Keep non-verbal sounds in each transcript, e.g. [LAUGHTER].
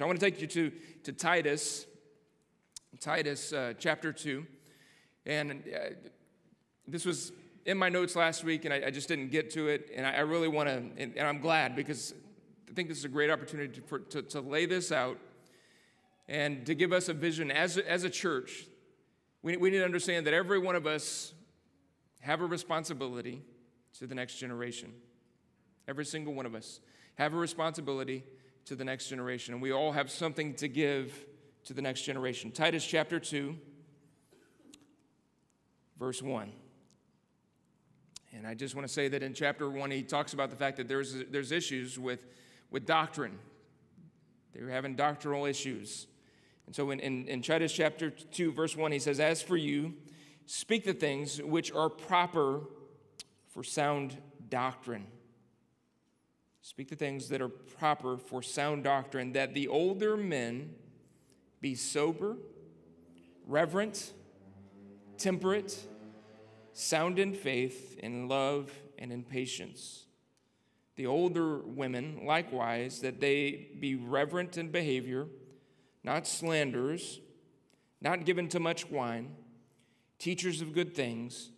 So I want to take you to, to Titus, Titus uh, chapter 2. And uh, this was in my notes last week, and I, I just didn't get to it. And I, I really want to, and, and, I'm glad because I think this is a great opportunity to, for, to, to lay this out and to give us a vision as, as a church. We, we need to understand that every one of us have a responsibility to the next generation. Every single one of us have a responsibility to the next generation. And we all have something to give to the next generation. Titus chapter 2, verse 1. And I just want to say that in chapter 1, he talks about the fact that there's, there's issues with, with doctrine. They were having doctrinal issues. And so in, in, in Titus chapter 2, verse 1, he says, As for you, speak the things which are proper for sound doctrine. Speak the things that are proper for sound doctrine, that the older men be sober, reverent, temperate, sound in faith, in love, and in patience. The older women, likewise, that they be reverent in behavior, not slanderers, not given to much wine, teachers of good things,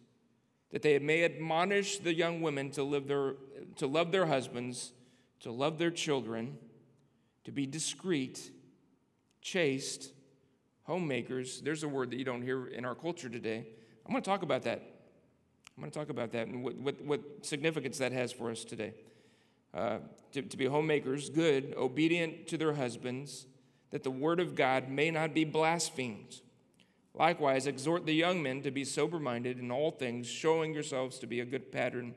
that they may admonish the young women to, live their, to love their husbands, to love their children, to be discreet, chaste, homemakers. There's a word that you don't hear in our culture today. I'm going to talk about that. I'm going to talk about that and what, what, what significance that has for us today. Uh, to, to be homemakers, good, obedient to their husbands, that the word of God may not be blasphemed. Likewise, exhort the young men to be sober minded in all things, showing yourselves to be a good pattern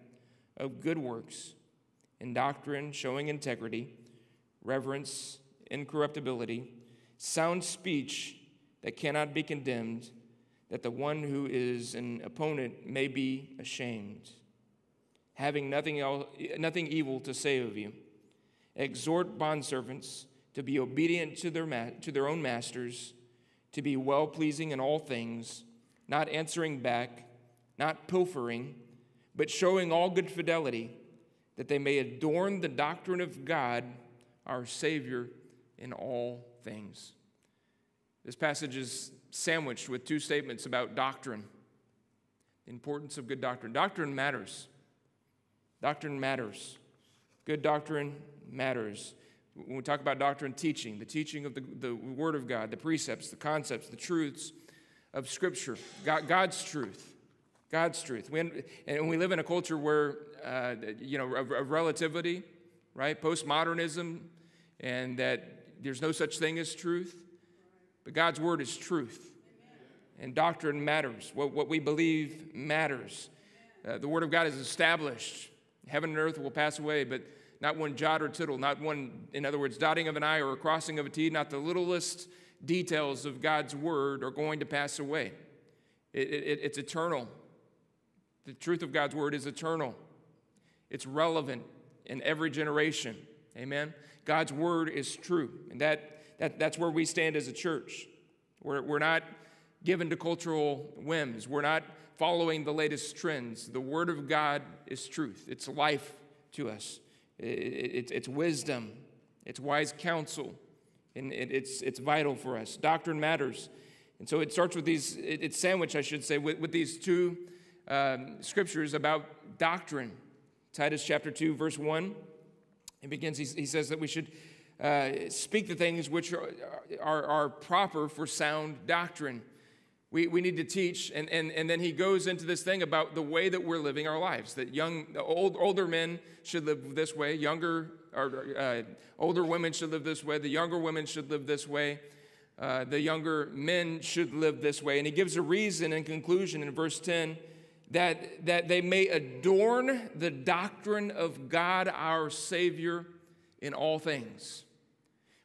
of good works, in doctrine, showing integrity, reverence, incorruptibility, sound speech that cannot be condemned, that the one who is an opponent may be ashamed, having nothing, else, nothing evil to say of you. Exhort bondservants to be obedient to their, ma- to their own masters, to be well pleasing in all things, not answering back, not pilfering, but showing all good fidelity, that they may adorn the doctrine of God, our Savior, in all things. This passage is sandwiched with two statements about doctrine the importance of good doctrine. Doctrine matters. Doctrine matters. Good doctrine matters. When we talk about doctrine teaching, the teaching of the, the Word of God, the precepts, the concepts, the truths of Scripture, God, God's truth. God's truth. We, and we live in a culture where, uh, you know, of, of relativity, right? Postmodernism, and that there's no such thing as truth. But God's Word is truth. And doctrine matters. What, what we believe matters. Uh, the Word of God is established. Heaven and earth will pass away, but not one jot or tittle, not one, in other words, dotting of an I or a crossing of a T, not the littlest details of God's word are going to pass away. It, it, it's eternal. The truth of God's word is eternal, it's relevant in every generation. Amen? God's word is true. And that, that, that's where we stand as a church. We're, we're not given to cultural whims, we're not following the latest trends. The word of God is truth, it's life to us. It's, it's wisdom, it's wise counsel, and it's, it's vital for us. Doctrine matters. And so it starts with these, it's sandwiched, I should say, with, with these two um, scriptures about doctrine. Titus chapter 2, verse 1, he begins, he, he says that we should uh, speak the things which are, are, are proper for sound doctrine we, we need to teach. And, and, and then he goes into this thing about the way that we're living our lives, that young, old, older men should live this way, younger, or uh, older women should live this way, the younger women should live this way, uh, the younger men should live this way. And he gives a reason in conclusion in verse 10 that, that they may adorn the doctrine of God our Savior in all things.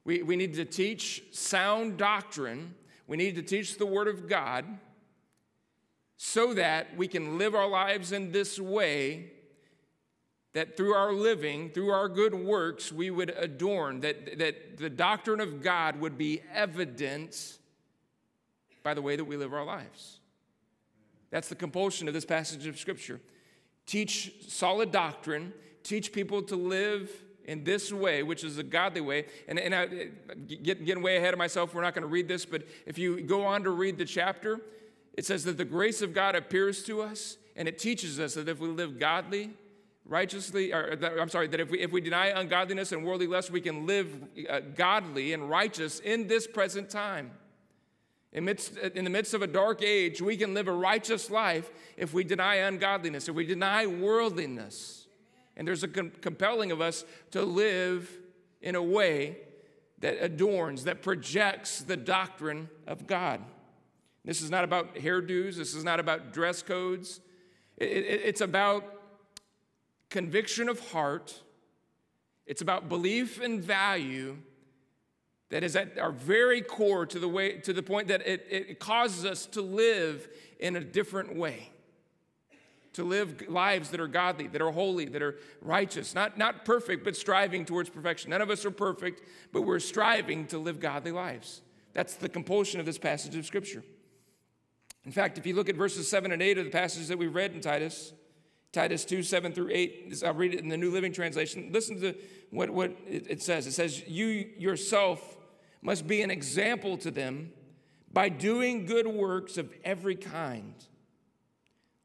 We, we need to teach sound doctrine we need to teach the Word of God so that we can live our lives in this way that through our living, through our good works, we would adorn, that, that the doctrine of God would be evident by the way that we live our lives. That's the compulsion of this passage of Scripture. Teach solid doctrine, teach people to live in this way, which is a godly way, and, and I, get, getting way ahead of myself, we're not going to read this, but if you go on to read the chapter, it says that the grace of God appears to us, and it teaches us that if we live godly, righteously, or I'm sorry, that if we, if we deny ungodliness and worldly lust, we can live uh, godly and righteous in this present time. In, in the midst of a dark age, we can live a righteous life if we deny ungodliness, if we deny worldliness. And there's a com- compelling of us to live in a way that adorns, that projects the doctrine of God. This is not about hairdos, this is not about dress codes. It, it, it's about conviction of heart, it's about belief and value that is at our very core to the way to the point that it, it causes us to live in a different way. To live lives that are godly that are holy that are righteous. Not, not perfect but striving towards perfection. None of us are perfect but we're striving to live godly lives. That's the compulsion of this passage of scripture. In fact if you look at verses 7 and 8 of the passage that we read in titus titus 2 7 through 8 i'll read it in the new living translation. Listen to what, what it says. It says you yourself must be an example to them by doing good works of every kind.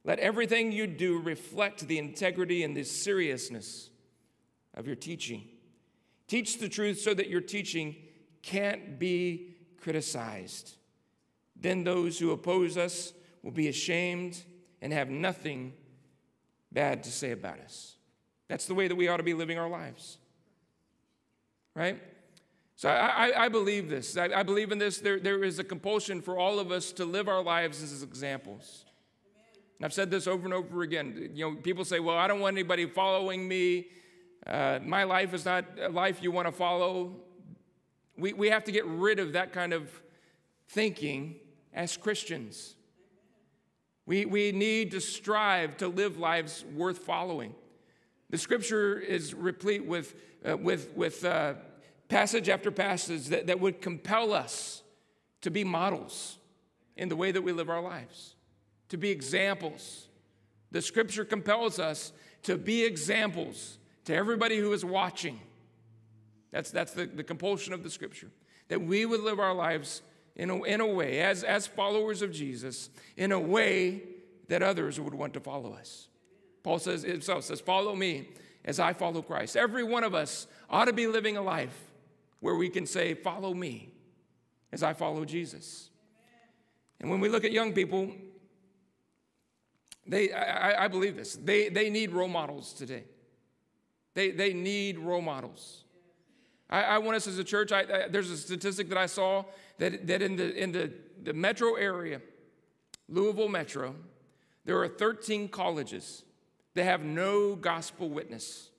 Let everything you do reflect the integrity and the seriousness of your teaching. Teach the truth so that your teaching can't be criticized. Then those who oppose us will be ashamed and have nothing bad to say about us. That's the way that we ought to be living our lives. Right? So I, I, believe this. I, I, believe in this. There, there is a compulsion for all of us to live our lives as examples. And I've said this over and over again. You know, people say, well, I don't want anybody following me. Uh, my life is not a life you want to follow. We, we have to get rid of that kind of thinking as Christians. We, we need to strive to live lives worth following. The scripture is replete with, uh, with, with uh, passage after passage that, that would compel us to be models in the way that we live our lives, to be examples. The scripture compels us to be examples to everybody who is watching. That's, that's the, the compulsion of the scripture. That we would live our lives in a, in a way, as, as followers of Jesus, in a way that others would want to follow us. Paul says himself says, Follow me as I follow Christ. Every one of us ought to be living a life where we can say, Follow me as I follow Jesus. And when we look at young people, they, I, I, believe this, they, they need role models today. They, they need role models. I, I want us as a church, I, I, there's a statistic that I saw that, that in, the, in the, the metro area, Louisville Metro, there are 13 colleges that have no gospel witness.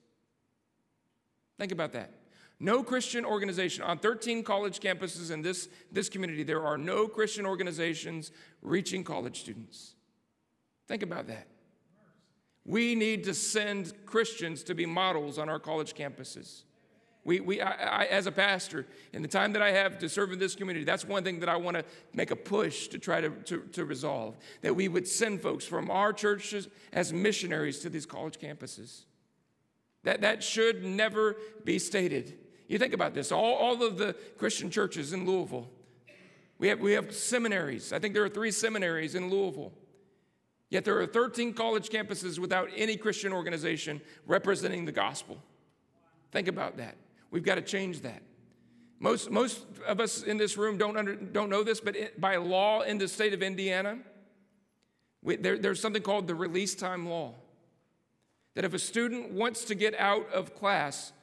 Think about that. No Christian organization on 13 college campuses in this, this community, there are no Christian organizations reaching college students. Think about that. We need to send Christians to be models on our college campuses. We, we, I, I, as a pastor, in the time that I have to serve in this community, that's one thing that I want to make a push to try to, to, to resolve. That we would send folks from our churches as missionaries to these college campuses. That, that should never be stated. You think about this all, all of the Christian churches in Louisville, we have, we have seminaries. I think there are three seminaries in Louisville. Yet there are 13 college campuses without any Christian organization representing the gospel. Think about that. We've got to change that. Most, most of us in this room don't, under, don't know this, but it, by law in the state of Indiana, we, there, there's something called the release time law. That if a student wants to get out of class,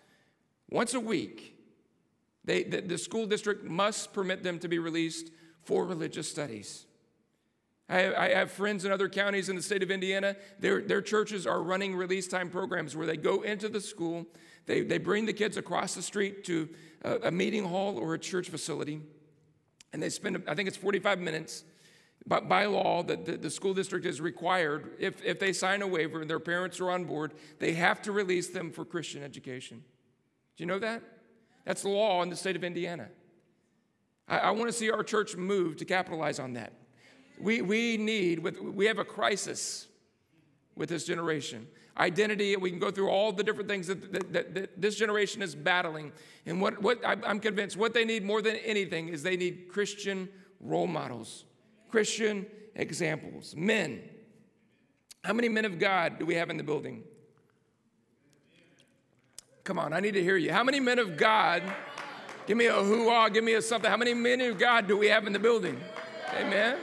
once a week, they, the, the school district must permit them to be released for religious studies. I, have friends in other counties in the state of Indiana. Their, their churches are running release time programs where they go into the school, they, they bring the kids across the street to a, a meeting hall or a church facility, and they spend, I think it's 45 minutes. But by law, the, the, the school district is required, if, if they sign a waiver and their parents are on board, they have to release them for Christian education. Do you know that? That's the law in the state of Indiana. I, I want to see our church move to capitalize on that. We, we need, we have a crisis with this generation. identity. We can go through all the different things that, that, that, that this generation is battling. And what, what I'm convinced what they need more than anything is they need Christian role models, Christian examples. Men. How many men of God do we have in the building? Come on, I need to hear you. How many men of God? Give me a hoo ah, give me a something. How many men of God do we have in the building? Amen.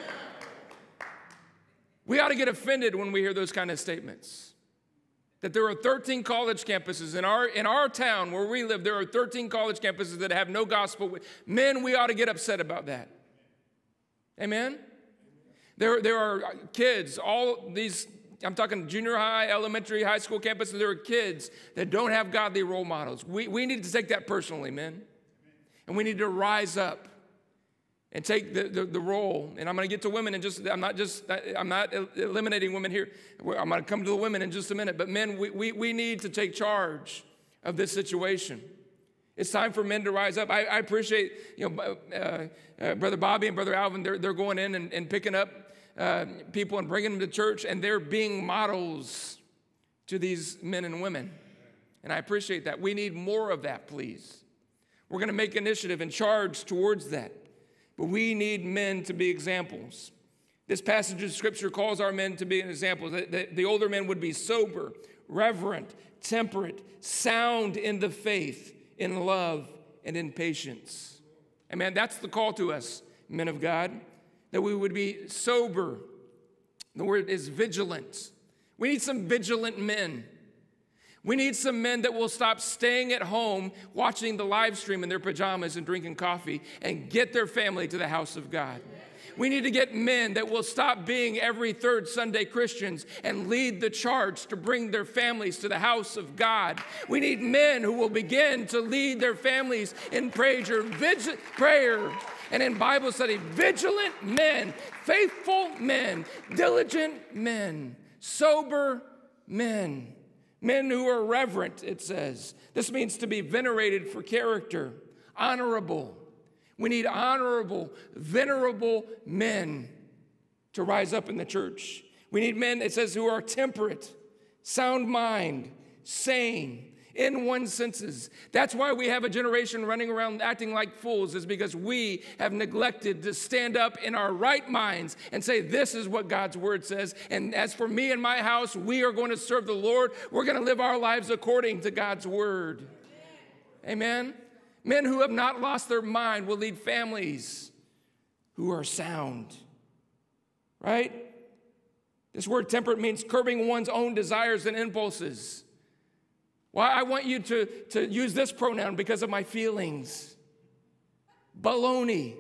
We ought to get offended when we hear those kind of statements. That there are 13 college campuses in our, in our town where we live, there are 13 college campuses that have no gospel. Men, we ought to get upset about that. Amen? There, there are kids, all these, I'm talking junior high, elementary, high school campuses, there are kids that don't have godly role models. We, we need to take that personally, men. And we need to rise up and take the, the, the, role. And I'm going to get to women and just, I'm not just, I'm not eliminating women here. I'm going to come to the women in just a minute. But men, we, we, we need to take charge of this situation. It's time for men to rise up. I, I appreciate, you know, uh, uh, Brother Bobby and Brother Alvin, they're, they're going in and, and picking up uh, people and bringing them to church, and they're being models to these men and women. And I appreciate that. We need more of that, please. We're going to make initiative and charge towards that. But we need men to be examples. This passage of scripture calls our men to be an example. The, the older men would be sober, reverent, temperate, sound in the faith, in love, and in patience. Amen. That's the call to us, men of God, that we would be sober. The word is vigilant. We need some vigilant men. We need some men that will stop staying at home watching the live stream in their pajamas and drinking coffee and get their family to the house of God. We need to get men that will stop being every third Sunday Christians and lead the charge to bring their families to the house of God. We need men who will begin to lead their families in prayer, prayer and in Bible study. Vigilant men, faithful men, diligent men, sober men. Men who are reverent, it says. This means to be venerated for character, honorable. We need honorable, venerable men to rise up in the church. We need men, it says, who are temperate, sound mind, sane, in one's senses. That's why we have a generation running around acting like fools, is because we have neglected to stand up in our right minds and say, This is what God's word says. And as for me and my house, we are going to serve the Lord. We're going to live our lives according to God's word. Amen. Men who have not lost their mind will lead families who are sound. Right? This word temperate means curbing one's own desires and impulses. Why I want you to, to use this pronoun because of my feelings. Baloney.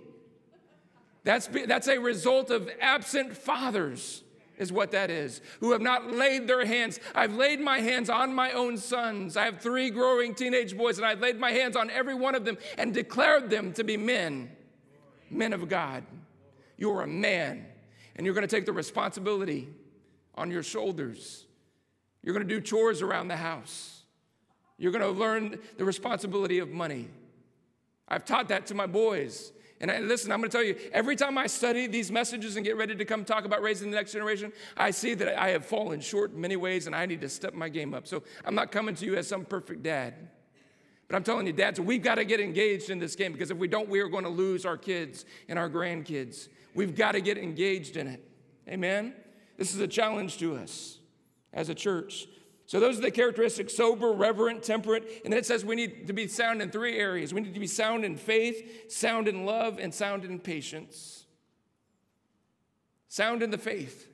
That's, that's a result of absent fathers, is what that is, who have not laid their hands. I've laid my hands on my own sons. I have three growing teenage boys, and I've laid my hands on every one of them and declared them to be men, men of God. You're a man, and you're going to take the responsibility on your shoulders. You're going to do chores around the house. You're going to learn the responsibility of money. I've taught that to my boys. And I, listen, I'm going to tell you, every time I study these messages and get ready to come talk about raising the next generation, I see that I have fallen short in many ways and I need to step my game up. So I'm not coming to you as some perfect dad. But I'm telling you, dads, we've got to get engaged in this game because if we don't, we are going to lose our kids and our grandkids. We've got to get engaged in it. Amen? This is a challenge to us as a church. So those are the characteristics sober, reverent, temperate. And then it says we need to be sound in three areas we need to be sound in faith, sound in love, and sound in patience. Sound in the faith.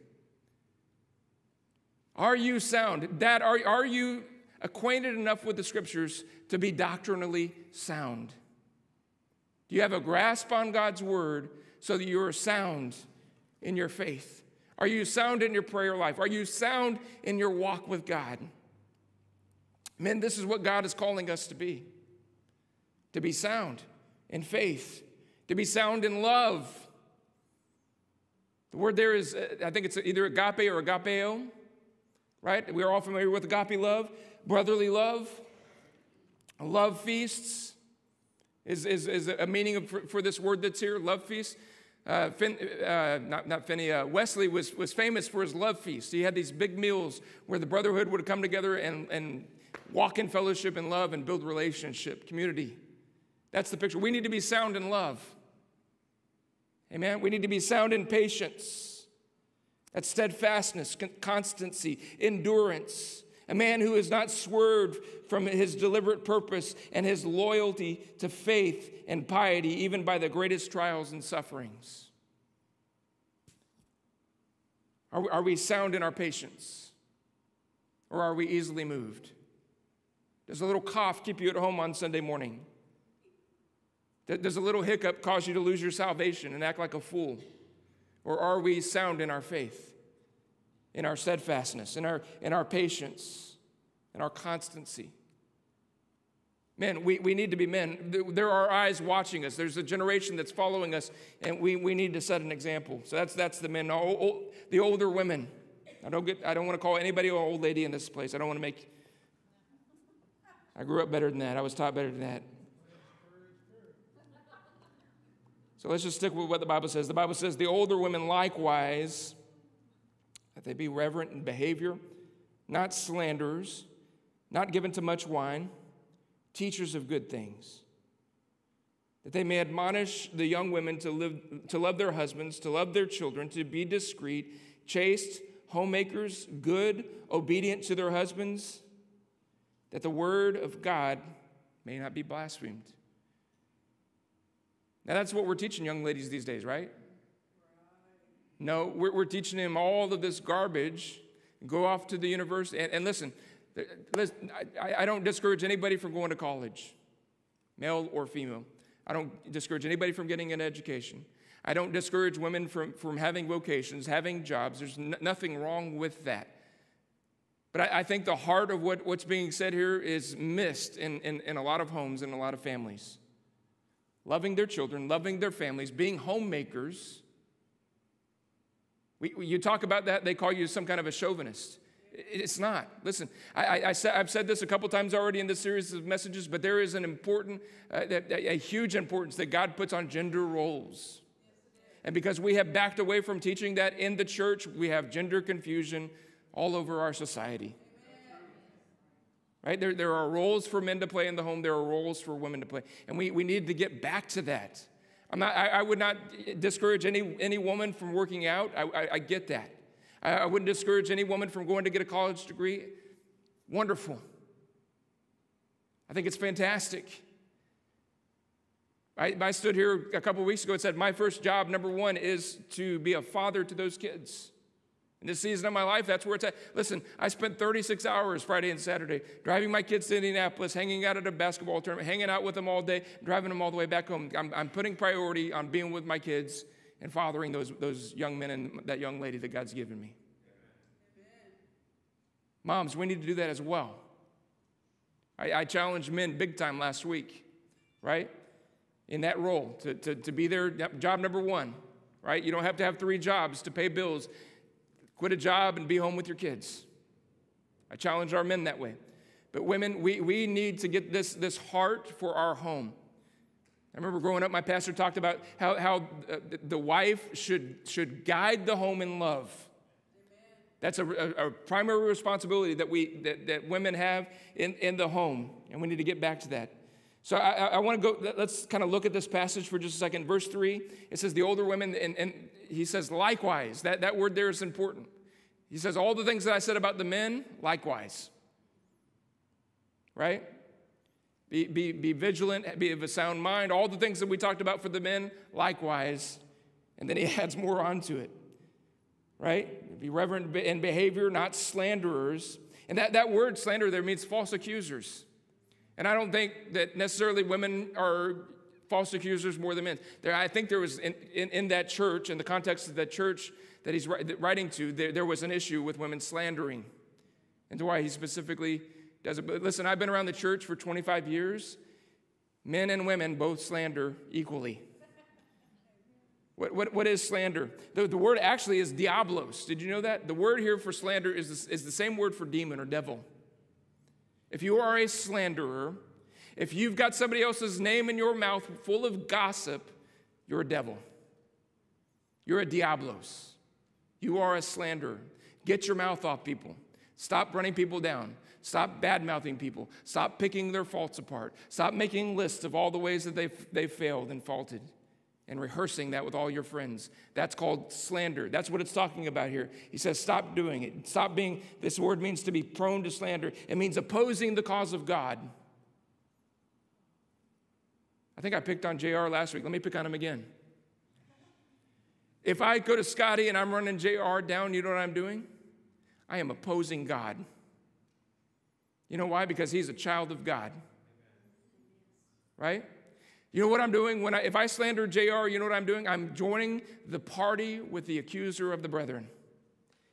Are you sound? Dad, are, are you acquainted enough with the scriptures to be doctrinally sound? Do you have a grasp on God's word so that you are sound in your faith? Are you sound in your prayer life? Are you sound in your walk with God? Men, this is what God is calling us to be to be sound in faith, to be sound in love. The word there is, uh, I think it's either agape or agapeo, right? We're all familiar with agape love, brotherly love, love feasts is, is, is a meaning for, for this word that's here, love feast. Uh, Finn, uh, not, not Finney, uh, Wesley was, was famous for his love feast. He had these big meals where the brotherhood would come together and, and walk in fellowship and love and build relationship, community. That's the picture. We need to be sound in love. Amen. We need to be sound in patience. That's steadfastness, constancy, endurance. A man who has not swerved from his deliberate purpose and his loyalty to faith and piety, even by the greatest trials and sufferings. Are are we sound in our patience? Or are we easily moved? Does a little cough keep you at home on Sunday morning? Does a little hiccup cause you to lose your salvation and act like a fool? Or are we sound in our faith, in our steadfastness, in our, in our patience, in our constancy? Men, we, we need to be men. There are eyes watching us. There's a generation that's following us, and we, we need to set an example. So that's, that's the men. the older women. I don't, get, I don't want to call anybody an old lady in this place. I don't want to make. I grew up better than that. I was taught better than that. So let's just stick with what the Bible says. The Bible says, the older women likewise, that they be reverent in behavior, not slanderers, not given to much wine, teachers of good things, that they may admonish the young women to, live, to love their husbands, to love their children, to be discreet, chaste, homemakers, good, obedient to their husbands, that the word of God may not be blasphemed. Now, that's what we're teaching young ladies these days, right? No, we're, we're teaching them all of this garbage. Go off to the university. And, and listen, listen I, I don't discourage anybody from going to college, male or female. I don't discourage anybody from getting an education. I don't discourage women from, from having vocations, having jobs. There's nothing wrong with that. But I, I, think the heart of what, what's being said here is missed in, in, in a lot of homes and a lot of families loving their children, loving their families, being homemakers. We, you talk about that, they call you some kind of a chauvinist. It's not. Listen, I, I have said this a couple times already in this series of messages, but there is an important, uh, a, a huge importance that God puts on gender roles. And because we have backed away from teaching that in the church, we have gender confusion all over our society. Right? There, there are roles for men to play in the home, there are roles for women to play. And we, we need to get back to that. Not, I, I would not discourage any, any woman from working out. I, I, I get that. I, I wouldn't discourage any woman from going to get a college degree. Wonderful. I think it's fantastic. I, I stood here a couple weeks ago and said, My first job, number one, is to be a father to those kids. In this season of my life, that's where it's at. Listen, I spent 36 hours Friday and Saturday driving my kids to Indianapolis, hanging out at a basketball tournament, hanging out with them all day, driving them all the way back home. I'm, I'm putting priority on being with my kids and fathering those, those young men and that young lady that God's given me. Amen. Moms, we need to do that as well. I, I challenged men big time last week, right? In that role, to, to, to be their job number one, right? You don't have to have three jobs to pay bills. Quit a job and be home with your kids. I challenge our men that way. But women, we, we need to get this, this heart for our home. I remember growing up, my pastor talked about how, how uh, the wife should, should guide the home in love. That's a, a, a, primary responsibility that, we, that, that women have in, in the home, and we need to get back to that. So I, I want to go, let's kind of look at this passage for just a second. Verse 3, it says, The older women, and, and he says, likewise. That, that word there is important. He says, all the things that I said about the men, likewise. Right? Be, be, be vigilant, be of a sound mind. All the things that we talked about for the men, likewise. And then he [LAUGHS] adds more onto it. Right? Be reverent in behavior, not slanderers. And that, that word slander there means false accusers. And I don't think that necessarily women are false accusers more than men. There, I think there was in, in, in, that church, in the context of that church that he's writing to, there, there was an issue with women slandering. And why he specifically does it. But listen, I've been around the church for 25 years. Men and women both slander equally. What, what, what is slander? The, the word actually is diablos. Did you know that? The word here for slander is, the, is the same word for demon or devil. If you are a slanderer, if you've got somebody else's name in your mouth full of gossip, you're a devil. You're a diablos. You are a slanderer. Get your mouth off people. Stop running people down. Stop bad mouthing people. Stop picking their faults apart. Stop making lists of all the ways that they've, they've failed and faulted and rehearsing that with all your friends. That's called slander. That's what it's talking about here. He says, stop doing it. Stop being, this word means to be prone to slander. It means opposing the cause of God. I think I picked on JR last week. Let me pick on him again. If I go to Scotty and I'm running JR down, you know what I'm doing? I am opposing God. You know why? Because he's a child of God. Right? You know what I'm doing when I, if I slander JR, you know what I'm doing? I'm joining the party with the accuser of the brethren.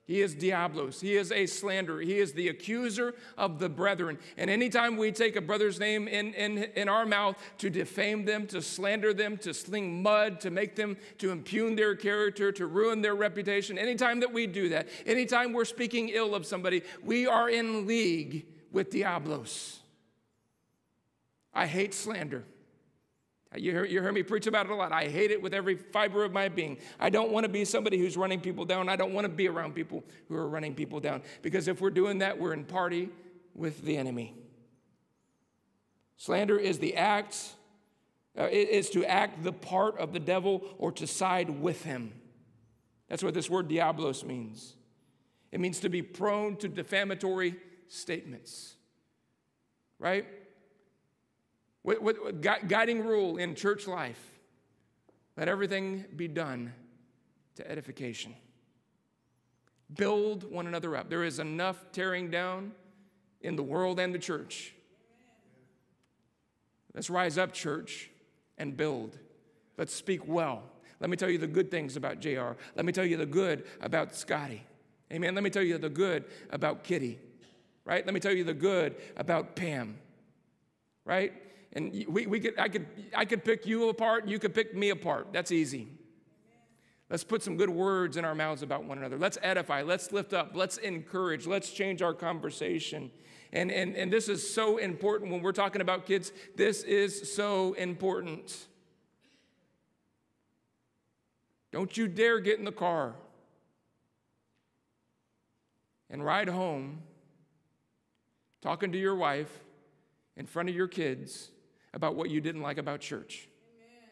He is Diablos. He is a slanderer. He is the accuser of the brethren. And anytime we take a brother's name in, in, in our mouth to defame them, to slander them, to sling mud, to make them, to impugn their character, to ruin their reputation, anytime that we do that, anytime we're speaking ill of somebody, we are in league with Diablos. I hate slander. You hear, you hear me preach about it a lot. I hate it with every fiber of my being. I don't want to be somebody who's running people down. I don't want to be around people who are running people down. Because if we're doing that, we're in party with the enemy. Slander is the act, uh, is to act the part of the devil or to side with him. That's what this word diablos means. It means to be prone to defamatory statements, right? What, what, guiding rule in church life let everything be done to edification. Build one another up. There is enough tearing down in the world and the church. Let's rise up, church, and build. Let's speak well. Let me tell you the good things about JR. Let me tell you the good about Scotty. Amen. Let me tell you the good about Kitty. Right? Let me tell you the good about Pam. Right? And we, we could, I, could, I could pick you apart, you could pick me apart. That's easy. Let's put some good words in our mouths about one another. Let's edify, let's lift up, let's encourage, let's change our conversation. And, and, and this is so important when we're talking about kids. This is so important. Don't you dare get in the car and ride home talking to your wife in front of your kids about what you didn't like about church, Amen.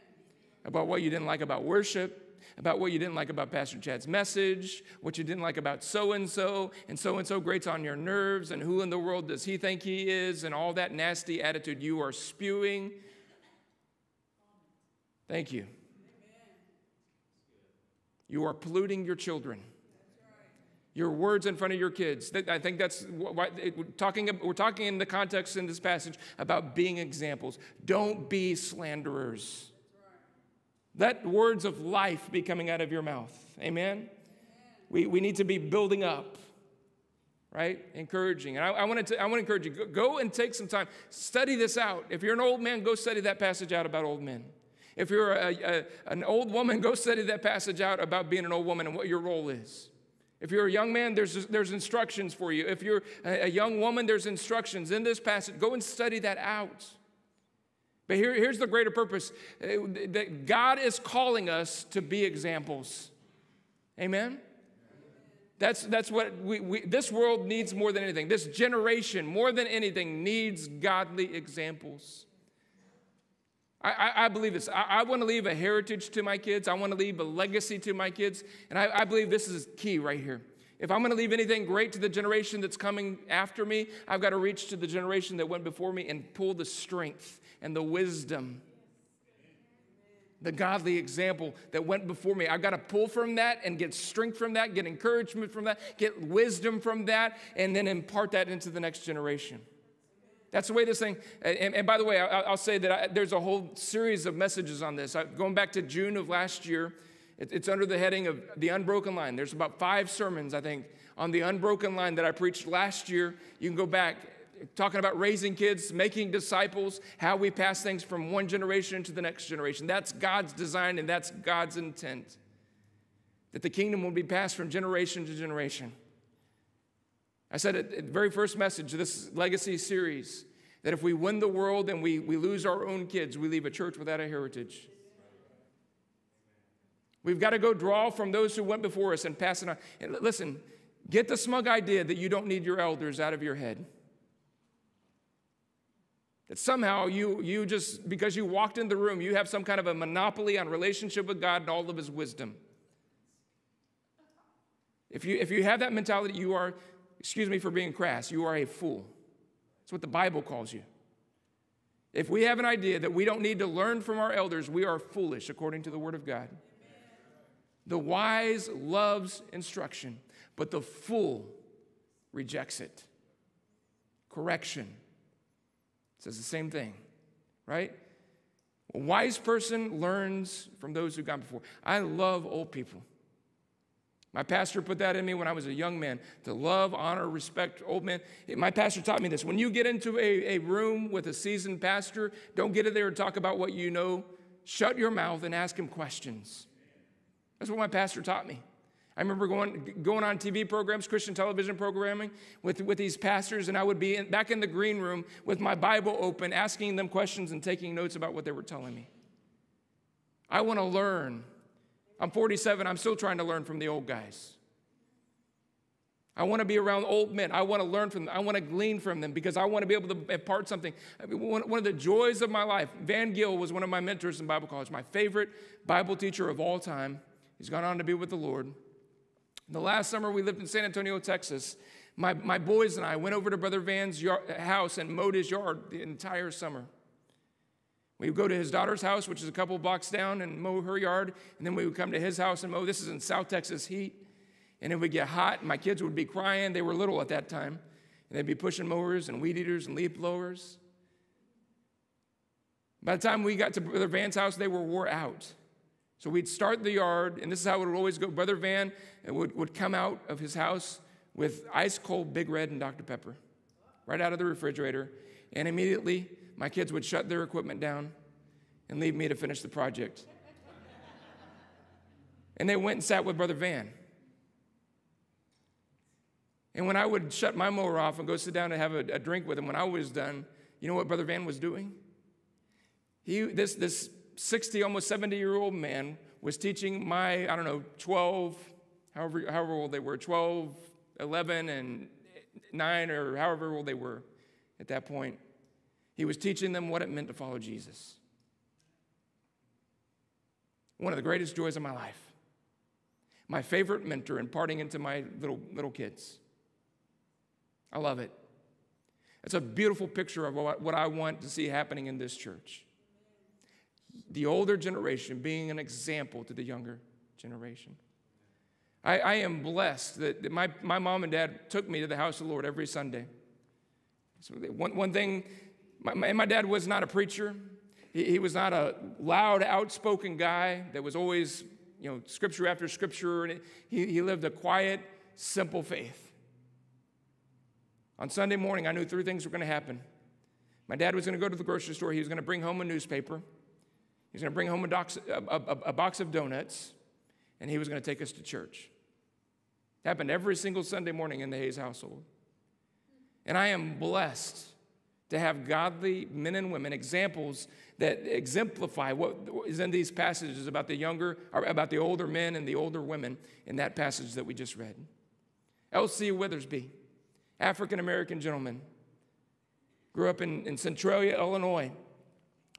about what you didn't like about worship, about what you didn't like about Pastor Chad's message, what you didn't like about so and so, and so and so grates on your nerves, and who in the world does he think he is, and all that nasty attitude you are spewing. Thank you. You are polluting your children your words in front of your kids. I think that's why we're talking, we're talking in the context in this passage about being examples. Don't be slanderers. Let words of life be coming out of your mouth. Amen? We, we need to be building up, right? Encouraging. And I, I, want to, I want to encourage you go, go and take some time, study this out. If you're an old man, go study that passage out about old men. If you're a, a, an old woman, go study that passage out about being an old woman and what your role is. If you're a young man, there's, there's instructions for you. If you're a young woman, there's instructions in this passage. Go and study that out. But here, here's the greater purpose uh, that God is calling us to be examples. Amen? That's, that's what we, we, this world needs more than anything. This generation, more than anything, needs godly examples. I, I, believe this. I, I, want to leave a heritage to my kids. I want to leave a legacy to my kids. And I, I believe this is key right here. If I'm going to leave anything great to the generation that's coming after me, I've got to reach to the generation that went before me and pull the strength and the wisdom, the godly example that went before me. I've got to pull from that and get strength from that, get encouragement from that, get wisdom from that, and then impart that into the next generation. That's the way this thing, and, and by the way, I, will say that I, there's a whole series of messages on this. I, going back to June of last year, it, it's under the heading of the unbroken line. There's about five sermons, I think, on the unbroken line that I preached last year. You can go back talking about raising kids, making disciples, how we pass things from one generation to the next generation. That's God's design and that's God's intent. That the kingdom will be passed from generation to generation. I said at the very first message of this legacy series that if we win the world and we, we lose our own kids, we leave a church without a heritage. We've got to go draw from those who went before us and pass it on. And listen, get the smug idea that you don't need your elders out of your head. That somehow you, you just, because you walked in the room, you have some kind of a monopoly on relationship with God and all of His wisdom. If you, if you have that mentality, you are, excuse me for being crass, you are a fool. That's what the Bible calls you. If we have an idea that we don't need to learn from our elders, we are foolish according to the Word of God. The wise loves instruction, but the fool rejects it. Correction says the same thing, right? A wise person learns from those who've gone before. I love old people. My pastor put that in me when I was a young man to love, honor, respect old men. My pastor taught me this. When you get into a, a room with a seasoned pastor, don't get in there and talk about what you know. Shut your mouth and ask him questions. That's what my pastor taught me. I remember going, going on TV programs, Christian television programming with, with these pastors, and I would be in, back in the green room with my Bible open, asking them questions and taking notes about what they were telling me. I want to learn I'm 47, I'm still trying to learn from the old guys. I want to be around old men. I want to learn from them. I want to glean from them because I want to be able to impart something. One of the joys of my life, Van Gill was one of my mentors in Bible college, my favorite Bible teacher of all time. He's gone on to be with the Lord. The last summer we lived in San Antonio, Texas. My, my boys and I went over to Brother Van's yard, house and mowed his yard the entire summer. We would go to his daughter's house, which is a couple blocks down, and mow her yard. And then we would come to his house and mow. This is in South Texas heat. And it would get hot, and my kids would be crying. They were little at that time. And they'd be pushing mowers and weed eaters and leaf blowers. By the time we got to Brother Van's house, they were wore out. So we'd start the yard, and this is how it would always go. Brother Van uh, would, would come out of his house with ice cold Big Red and Dr. Pepper right out of the refrigerator. And immediately, my kids would shut their equipment down and leave me to finish the project. and they went and sat with Brother Van. And when I would shut my mower off and go sit down and have a, a drink with him, when I was done, you know what Brother Van was doing? He, this, this 60, almost 70 year old man was teaching my, I don't know, 12, however, however old they were, 12, 11, and 9, or however old they were at that point. He was teaching them what it meant to follow Jesus. One of the greatest joys of my life. My favorite mentor imparting into my little, little kids. I love it. It's a beautiful picture of what I want to see happening in this church. The older generation being an example to the younger generation. I, I am blessed that my, my mom and dad took me to the house of the Lord every Sunday. So one, one thing my, my, dad was not a preacher. He, he was not a loud, outspoken guy that was always, you know, scripture after scripture. And he, he lived a quiet, simple faith. On Sunday morning, I knew three things were going to happen. My dad was going to go to the grocery store. He was going to bring home a newspaper. He was going to bring home a, dox, a, a, a box of donuts, and he was going to take us to church. It happened every single Sunday morning in the Hayes household. And I am blessed to have godly men and women, examples that exemplify what is in these passages about the younger, or about the older men and the older women in that passage that we just read. L.C. Withersby, African American gentleman, grew up in, in Centralia, Illinois,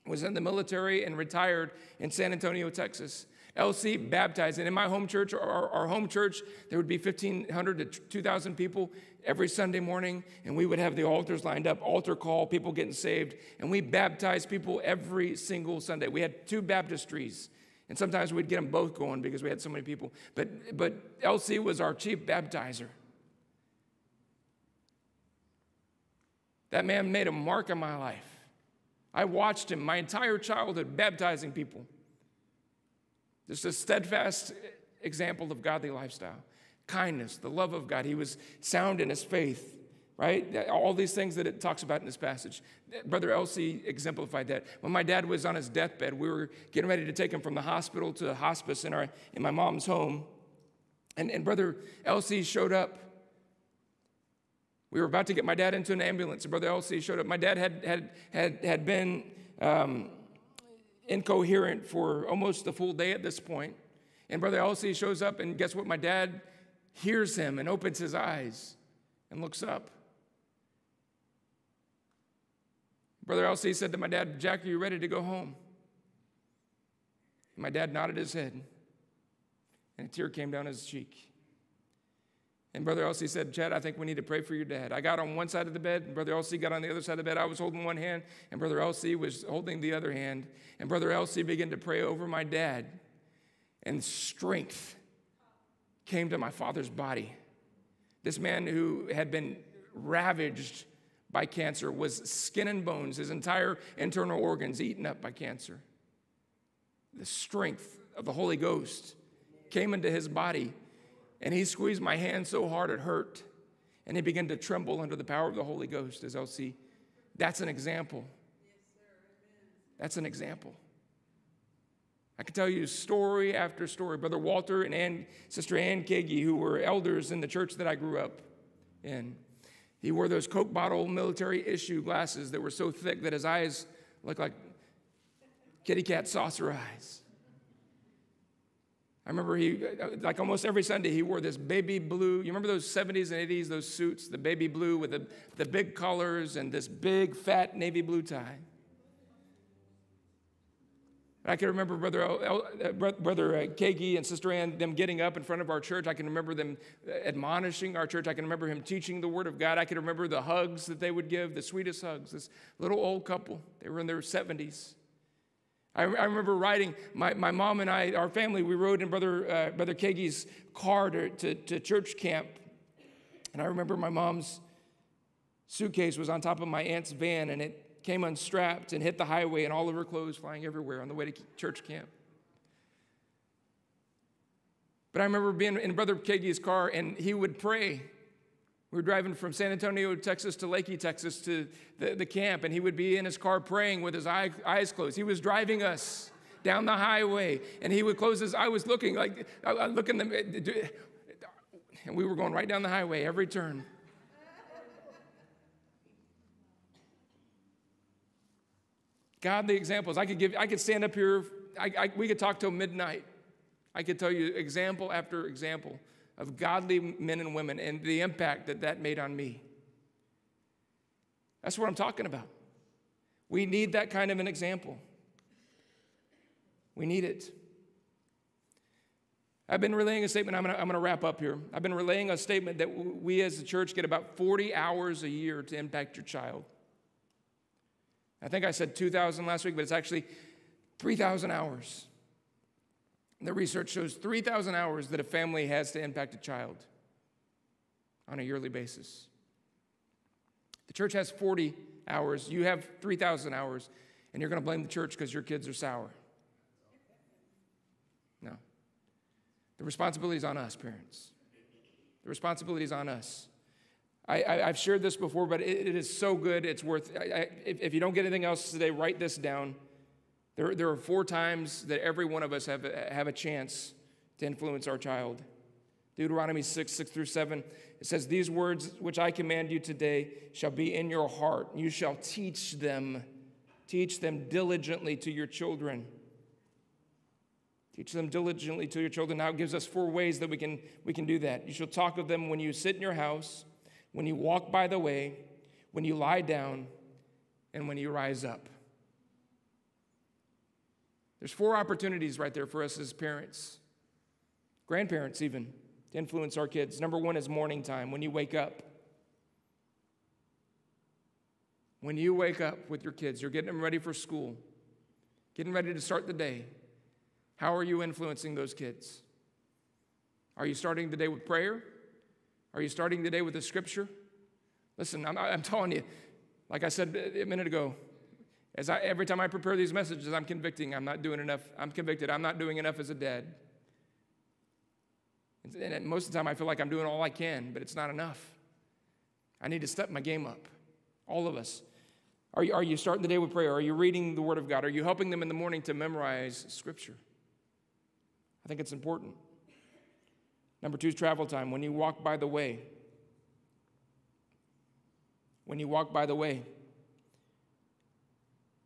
was in the military and retired in San Antonio, Texas. LC baptized. And in my home church, our, our home church, there would be 1,500 to 2,000 people every Sunday morning, and we would have the altars lined up, altar call, people getting saved, and we baptized people every single Sunday. We had two baptistries, and sometimes we'd get them both going because we had so many people. But, but LC was our chief baptizer. That man made a mark on my life. I watched him my entire childhood baptizing people. Just a steadfast example of godly lifestyle kindness, the love of God. He was sound in his faith, right? All these things that it talks about in this passage. Brother LC exemplified that. When my dad was on his deathbed, we were getting ready to take him from the hospital to the hospice in, our, in my mom's home. And, and Brother LC showed up. We were about to get my dad into an ambulance, and Brother LC showed up. My dad had, had, had, had been um, incoherent for almost a full day at this point. And Brother LC shows up, and guess what? My dad hears him and opens his eyes and looks up. Brother LC said to my dad, Jack, are you ready to go home? My dad nodded his head, and a tear came down his cheek. And Brother LC said, Chad, I think we need to pray for your dad. I got on one side of the bed, and Brother LC got on the other side of the bed. I was holding one hand, and Brother LC was holding the other hand. And Brother LC began to pray over my dad, and strength came to my father's body. This man who had been ravaged by cancer was skin and bones, his entire internal organs eaten up by cancer. The strength of the Holy Ghost came into his body and he squeezed my hand so hard it hurt. And he began to tremble under the power of the Holy Ghost, as I'll see. That's an example. That's an example. I can tell you story after story. Brother Walter and Ann, Sister Ann Kagi, who were elders in the church that I grew up in, he wore those Coke bottle military issue glasses that were so thick that his eyes looked like kitty cat saucer eyes. I remember he, like almost every Sunday, he wore this baby blue. You remember those 70s and 80s, those suits, the baby blue with the, the big collars and this big fat navy blue tie. I can remember Brother, uh, Brother uh, Kagi and Sister Ann, them getting up in front of our church. I can remember them admonishing our church. I can remember him teaching the Word of God. I can remember the hugs that they would give, the sweetest hugs. This little old couple, they were in their 70s. I, I remember riding, my, my mom and I, our family, we rode in Brother, uh, Brother Kagi's car to, to, to church camp. And I remember my mom's suitcase was on top of my aunt's van and it came unstrapped and hit the highway and all of her clothes flying everywhere on the way to church camp. But I remember being in Brother Kagi's car and he would pray we were driving from San Antonio, Texas to Leakey, Texas to the, the camp, and he would be in his car praying with his eye, eyes closed. He was driving us down the highway, and he would close his I was looking like, I, looking them, eh, and we were going right down the highway every turn. Godly examples. I could give, I could stand up here, I, I, we could talk till midnight. I could tell you example after example of godly men and women and the impact that that made on me. That's what I'm talking about. We need that kind of an example. We need it. I've been relaying a statement, I'm to I'm gonna wrap up here. I've been relaying a statement that we as a church get about 40 hours a year to impact your child. I think I said 2,000 last week, but it's actually 3,000 hours. The research shows 3,000 hours that a family has to impact a child on a yearly basis. The church has 40 hours, you have 3,000 hours, and you're going to blame the church because your kids are sour. No. The responsibility is on us, parents. The responsibility is on us. I, have shared this before, but it, it is so good. It's worth, I, I, if, if you don't get anything else today, write this down. There, there are four times that every one of us have, have a chance to influence our child. Deuteronomy 6, 6 through 7, it says, These words which I command you today shall be in your heart. You shall teach them, teach them diligently to your children. Teach them diligently to your children. Now it gives us four ways that we can, we can do that. You shall talk of them when you sit in your house, when you walk by the way, when you lie down, and when you rise up. There's four opportunities right there for us as parents, grandparents even, to influence our kids. Number one is morning time, when you wake up. When you wake up with your kids, you're getting them ready for school, getting ready to start the day. How are you influencing those kids? Are you starting the day with prayer? Are you starting the day with the scripture? Listen, I'm, I'm telling you, like I said a minute ago, as I, every time I prepare these messages, I'm convicting. I'm not doing enough. I'm convicted. I'm not doing enough as a dad. And most of the time, I feel like I'm doing all I can, but it's not enough. I need to step my game up. All of us. Are you, are you starting the day with prayer? Are you reading the Word of God? Are you helping them in the morning to memorize Scripture? I think it's important. Number two is travel time. When you walk by the way, when you walk by the way,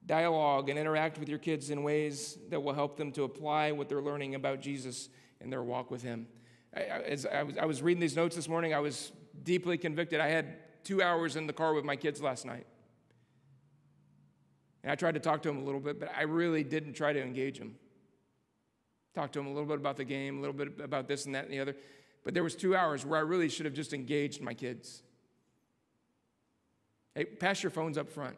dialogue and interact with your kids in ways that will help them to apply what they're learning about Jesus in their walk with Him. As I was, I was reading these notes this morning, I was deeply convicted. I had two hours in the car with my kids last night. And I tried to talk to them a little bit, but I really didn't try to engage them. Talk to them a little bit about the game, a little bit about this and that and the other. But there was two hours where I really should have just engaged my kids. Hey, pass your phones up front.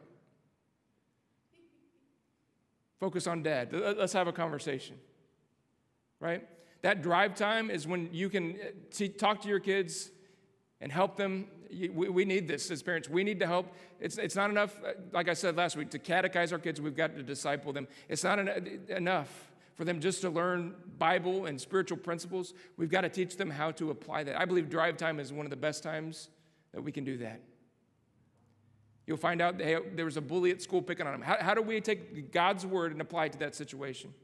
Focus on dad. Let's have a conversation. Right? That drive time is when you can uh, talk to your kids and help them. We we need this as parents. We need to help. It's, it's not enough, uh, like I said last week, to catechize our kids. We've got to disciple them. It's not enough for them just to learn Bible and spiritual principles. We've got to teach them how to apply that. I believe drive time is one of the best times that we can do that. You'll find out hey, there was a bully at school picking on him. How, how do we take God's word and apply it to that situation?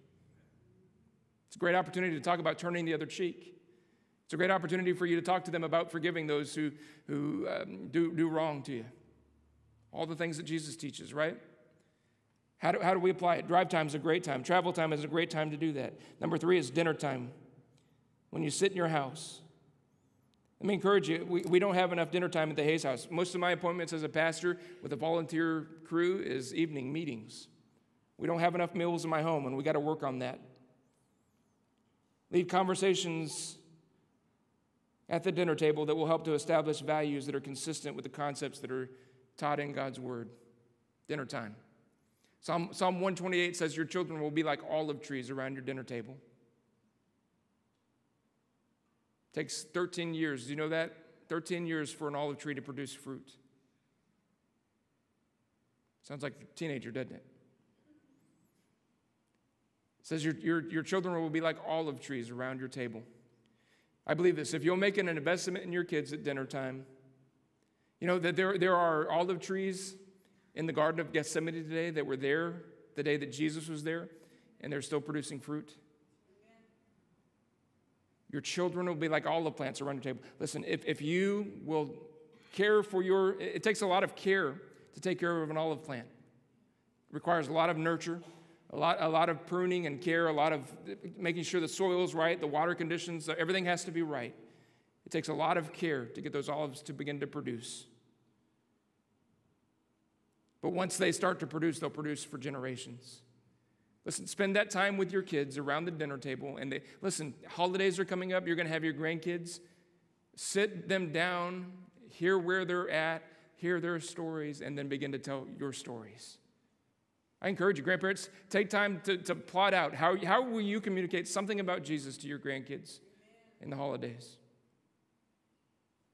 It's a great opportunity to talk about turning the other cheek. It's a great opportunity for you to talk to them about forgiving those who, who um, do, do wrong to you. All the things that Jesus teaches, right? How do, how do we apply it? Drive time is a great time. Travel time is a great time to do that. Number three is dinner time. When you sit in your house, let me encourage you, we, we don't have enough dinner time at the Hayes house. Most of my appointments as a pastor with a volunteer crew is evening meetings. We don't have enough meals in my home, and we got to work on that. Lead conversations at the dinner table that will help to establish values that are consistent with the concepts that are taught in God's Word. Dinner time. Psalm, Psalm 128 says, Your children will be like olive trees around your dinner table. Takes 13 years. Do you know that? 13 years for an olive tree to produce fruit. Sounds like a teenager, doesn't it? It says your, your, your children will be like olive trees around your table. I believe this. If you'll make an investment in your kids at dinner time, you know that there, there are olive trees in the Garden of Gethsemane today that were there the day that Jesus was there, and they're still producing fruit. Your children will be like olive plants around your table. Listen, if, if you will care for your, it takes a lot of care to take care of an olive plant. It requires a lot of nurture, a lot, a lot of pruning and care, a lot of making sure the soil is right, the water conditions, everything has to be right. It takes a lot of care to get those olives to begin to produce. But once they start to produce, they'll produce for generations. Listen, spend that time with your kids around the dinner table. And they, listen, holidays are coming up. You're going to have your grandkids. Sit them down, hear where they're at, hear their stories, and then begin to tell your stories. I encourage you, grandparents, take time to, to plot out how, how will you communicate something about Jesus to your grandkids in the holidays?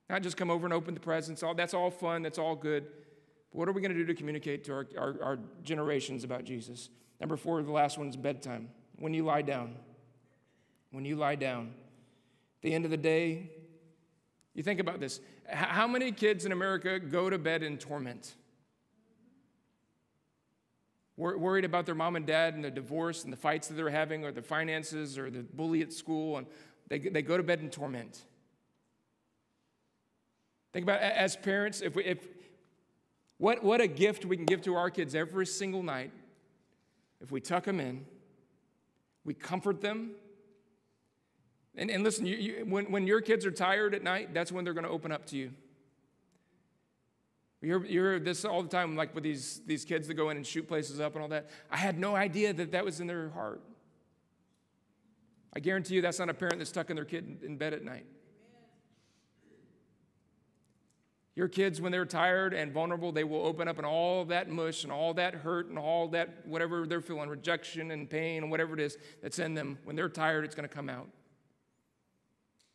Not just come over and open the presents. All, that's all fun. That's all good. But what are we going to do to communicate to our, our, our generations about Jesus? Number four, the last one is bedtime. When you lie down. When you lie down. At the end of the day, you think about this. How many kids in America go to bed in torment? Worried about their mom and dad and the divorce and the fights that they're having, or the finances, or the bully at school, and they, they go to bed in torment. Think about as parents, if, we, if what, what a gift we can give to our kids every single night if we tuck them in, we comfort them. And, and listen, you, you, when, when your kids are tired at night, that's when they're going to open up to you. You hear, you hear this all the time, like with these, these kids that go in and shoot places up and all that. I had no idea that that was in their heart. I guarantee you that's not a parent that's tucking their kid in bed at night. Your kids, when they're tired and vulnerable, they will open up and all that mush and all that hurt and all that whatever they're feeling, rejection and pain and whatever it is that's in them, when they're tired, it's going to come out.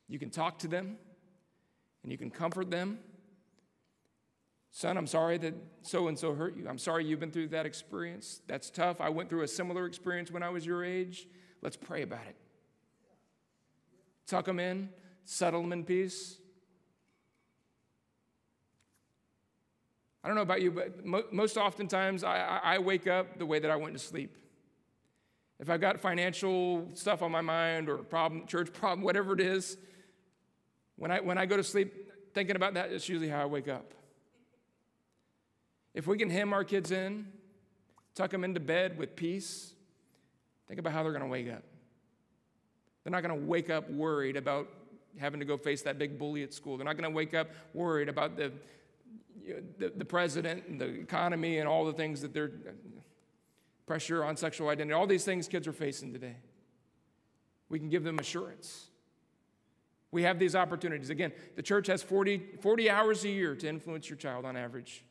You can talk to them and you can comfort them. Son, I'm sorry that so and so hurt you. I'm sorry you've been through that experience. That's tough. I went through a similar experience when I was your age. Let's pray about it. Tuck them in, settle them in peace. I don't know about you, but mo- most oftentimes I, I wake up the way that I went to sleep. If I've got financial stuff on my mind or problem, church problem, whatever it is, when I, when I go to sleep thinking about that, it's usually how I wake up. If we can hem our kids in, tuck them into bed with peace, think about how they're going to wake up. They're not going to wake up worried about having to go face that big bully at school. They're not going to wake up worried about the, the, the, president and the economy and all the things that they're pressure on sexual identity, all these things kids are facing today. We can give them assurance. We have these opportunities. Again, the church has 40, 40 hours a year to influence your child on average.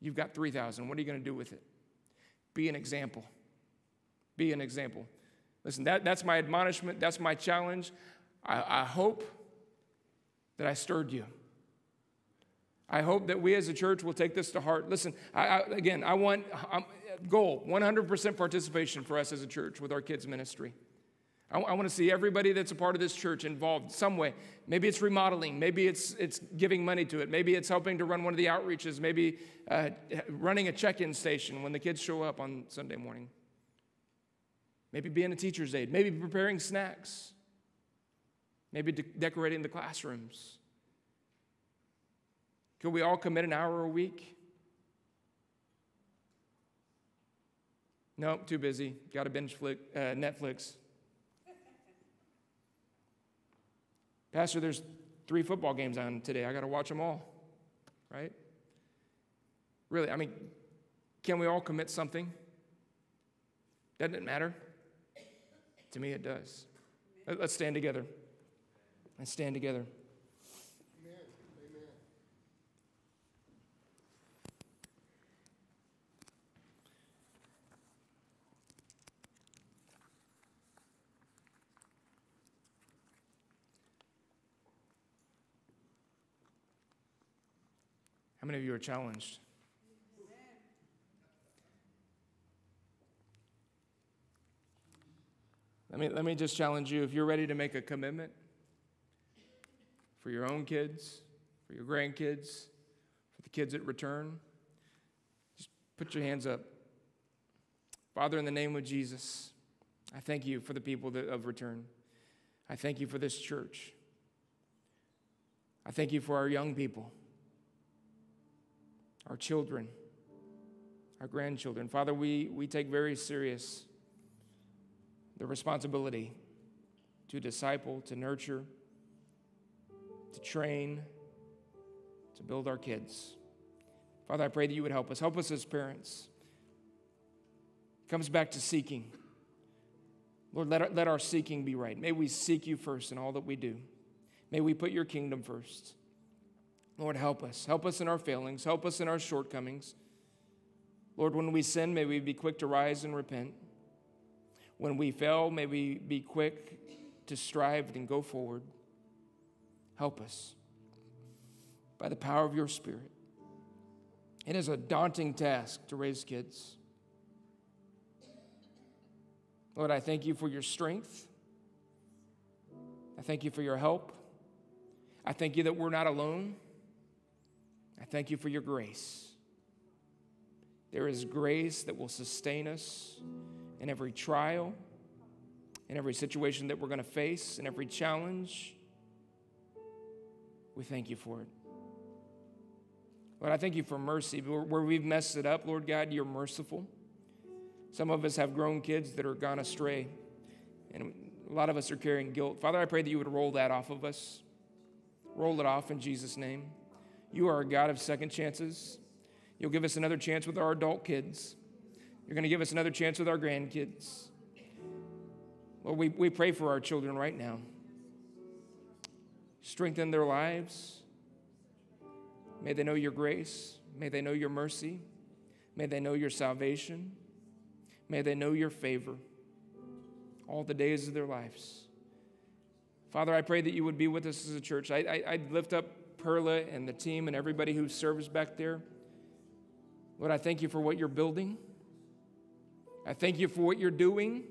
You've got 3,000. What are you going to do with it? Be an example. Be an example. Listen, that, that's my admonishment. That's my challenge. I, I hope that I stirred you. I hope that we as a church will take this to heart. Listen, I, I, again, I want I'm, goal 100% participation for us as a church with our kids' ministry. I, I want to see everybody that's a part of this church involved some way. Maybe it's remodeling. Maybe it's, it's giving money to it. Maybe it's helping to run one of the outreaches. Maybe uh, running a check in station when the kids show up on Sunday morning. Maybe being a teacher's aide. Maybe preparing snacks. Maybe de- decorating the classrooms. Could we all commit an hour a week? No, too busy. Got to binge flick, uh, Netflix. Pastor, there's three football games on today. I got to watch them all, right? Really, I mean, can we all commit something? Doesn't it matter? To me, it does. Let's stand together. Let's stand together. Of you are challenged? Let me, let me just challenge you if you're ready to make a commitment for your own kids, for your grandkids, for the kids that return, just put your hands up. Father, in the name of Jesus, I thank you for the people that of return. I thank you for this church. I thank you for our young people our children, our grandchildren. Father, we, we take very serious the responsibility to disciple, to nurture, to train, to build our kids. Father, I pray that you would help us. Help us as parents. It comes back to seeking. Lord, let our, let our seeking be right. May we seek you first in all that we do. May we put your kingdom first. Lord, help us. Help us in our failings. Help us in our shortcomings. Lord, when we sin, may we be quick to rise and repent. When we fail, may we be quick to strive and go forward. Help us by the power of your Spirit. It is a daunting task to raise kids. Lord, I thank you for your strength. I thank you for your help. I thank you that we're not alone. I thank you for your grace. There is grace that will sustain us in every trial, in every situation that we're going to face, in every challenge. We thank you for it. Lord, I thank you for mercy. Where we've messed it up, Lord God, you're merciful. Some of us have grown kids that are gone astray, and a lot of us are carrying guilt. Father, I pray that you would roll that off of us. Roll it off in Jesus' name. You are a God of second chances. You'll give us another chance with our adult kids. You're going to give us another chance with our grandkids. Lord, we, we pray for our children right now. Strengthen their lives. May they know your grace. May they know your mercy. May they know your salvation. May they know your favor all the days of their lives. Father, I pray that you would be with us as a church. I, I, I lift up Perla and the team and everybody who serves back there. Lord, I thank you for what you're building. I thank you for what you're doing.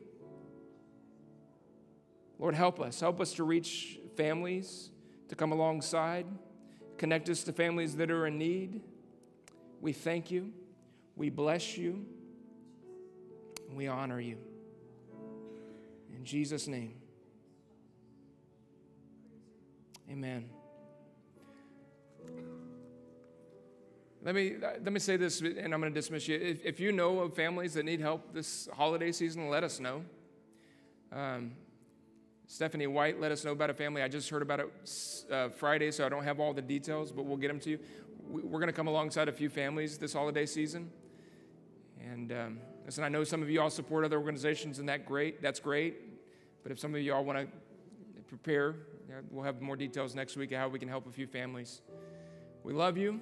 Lord, help us. Help us to reach families, to come alongside, connect us to families that are in need. We thank you. We bless you. We honor you. In Jesus' name. Amen. Let me, let me say this, and I'm going to dismiss you. If, if you know of families that need help this holiday season, let us know. Um, Stephanie White let us know about a family. I just heard about it uh, Friday, so I don't have all the details, but we'll get them to you. We're going to come alongside a few families this holiday season. And um, listen, I know some of you all support other organizations, and that great. That's great. But if some of you all want to prepare, we'll have more details next week of how we can help a few families. We love you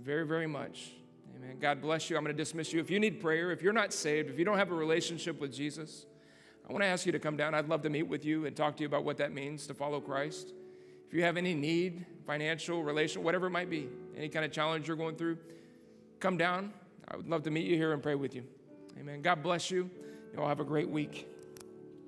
very, very much. Amen. God bless you. I'm going to dismiss you. If you need prayer, if you're not saved, if you don't have a relationship with Jesus, I want to ask you to come down. I'd love to meet with you and talk to you about what that means to follow Christ. If you have any need, financial, relational, whatever it might be, any kind of challenge you're going through, come down. I would love to meet you here and pray with you. Amen. God bless you. You all have a great week.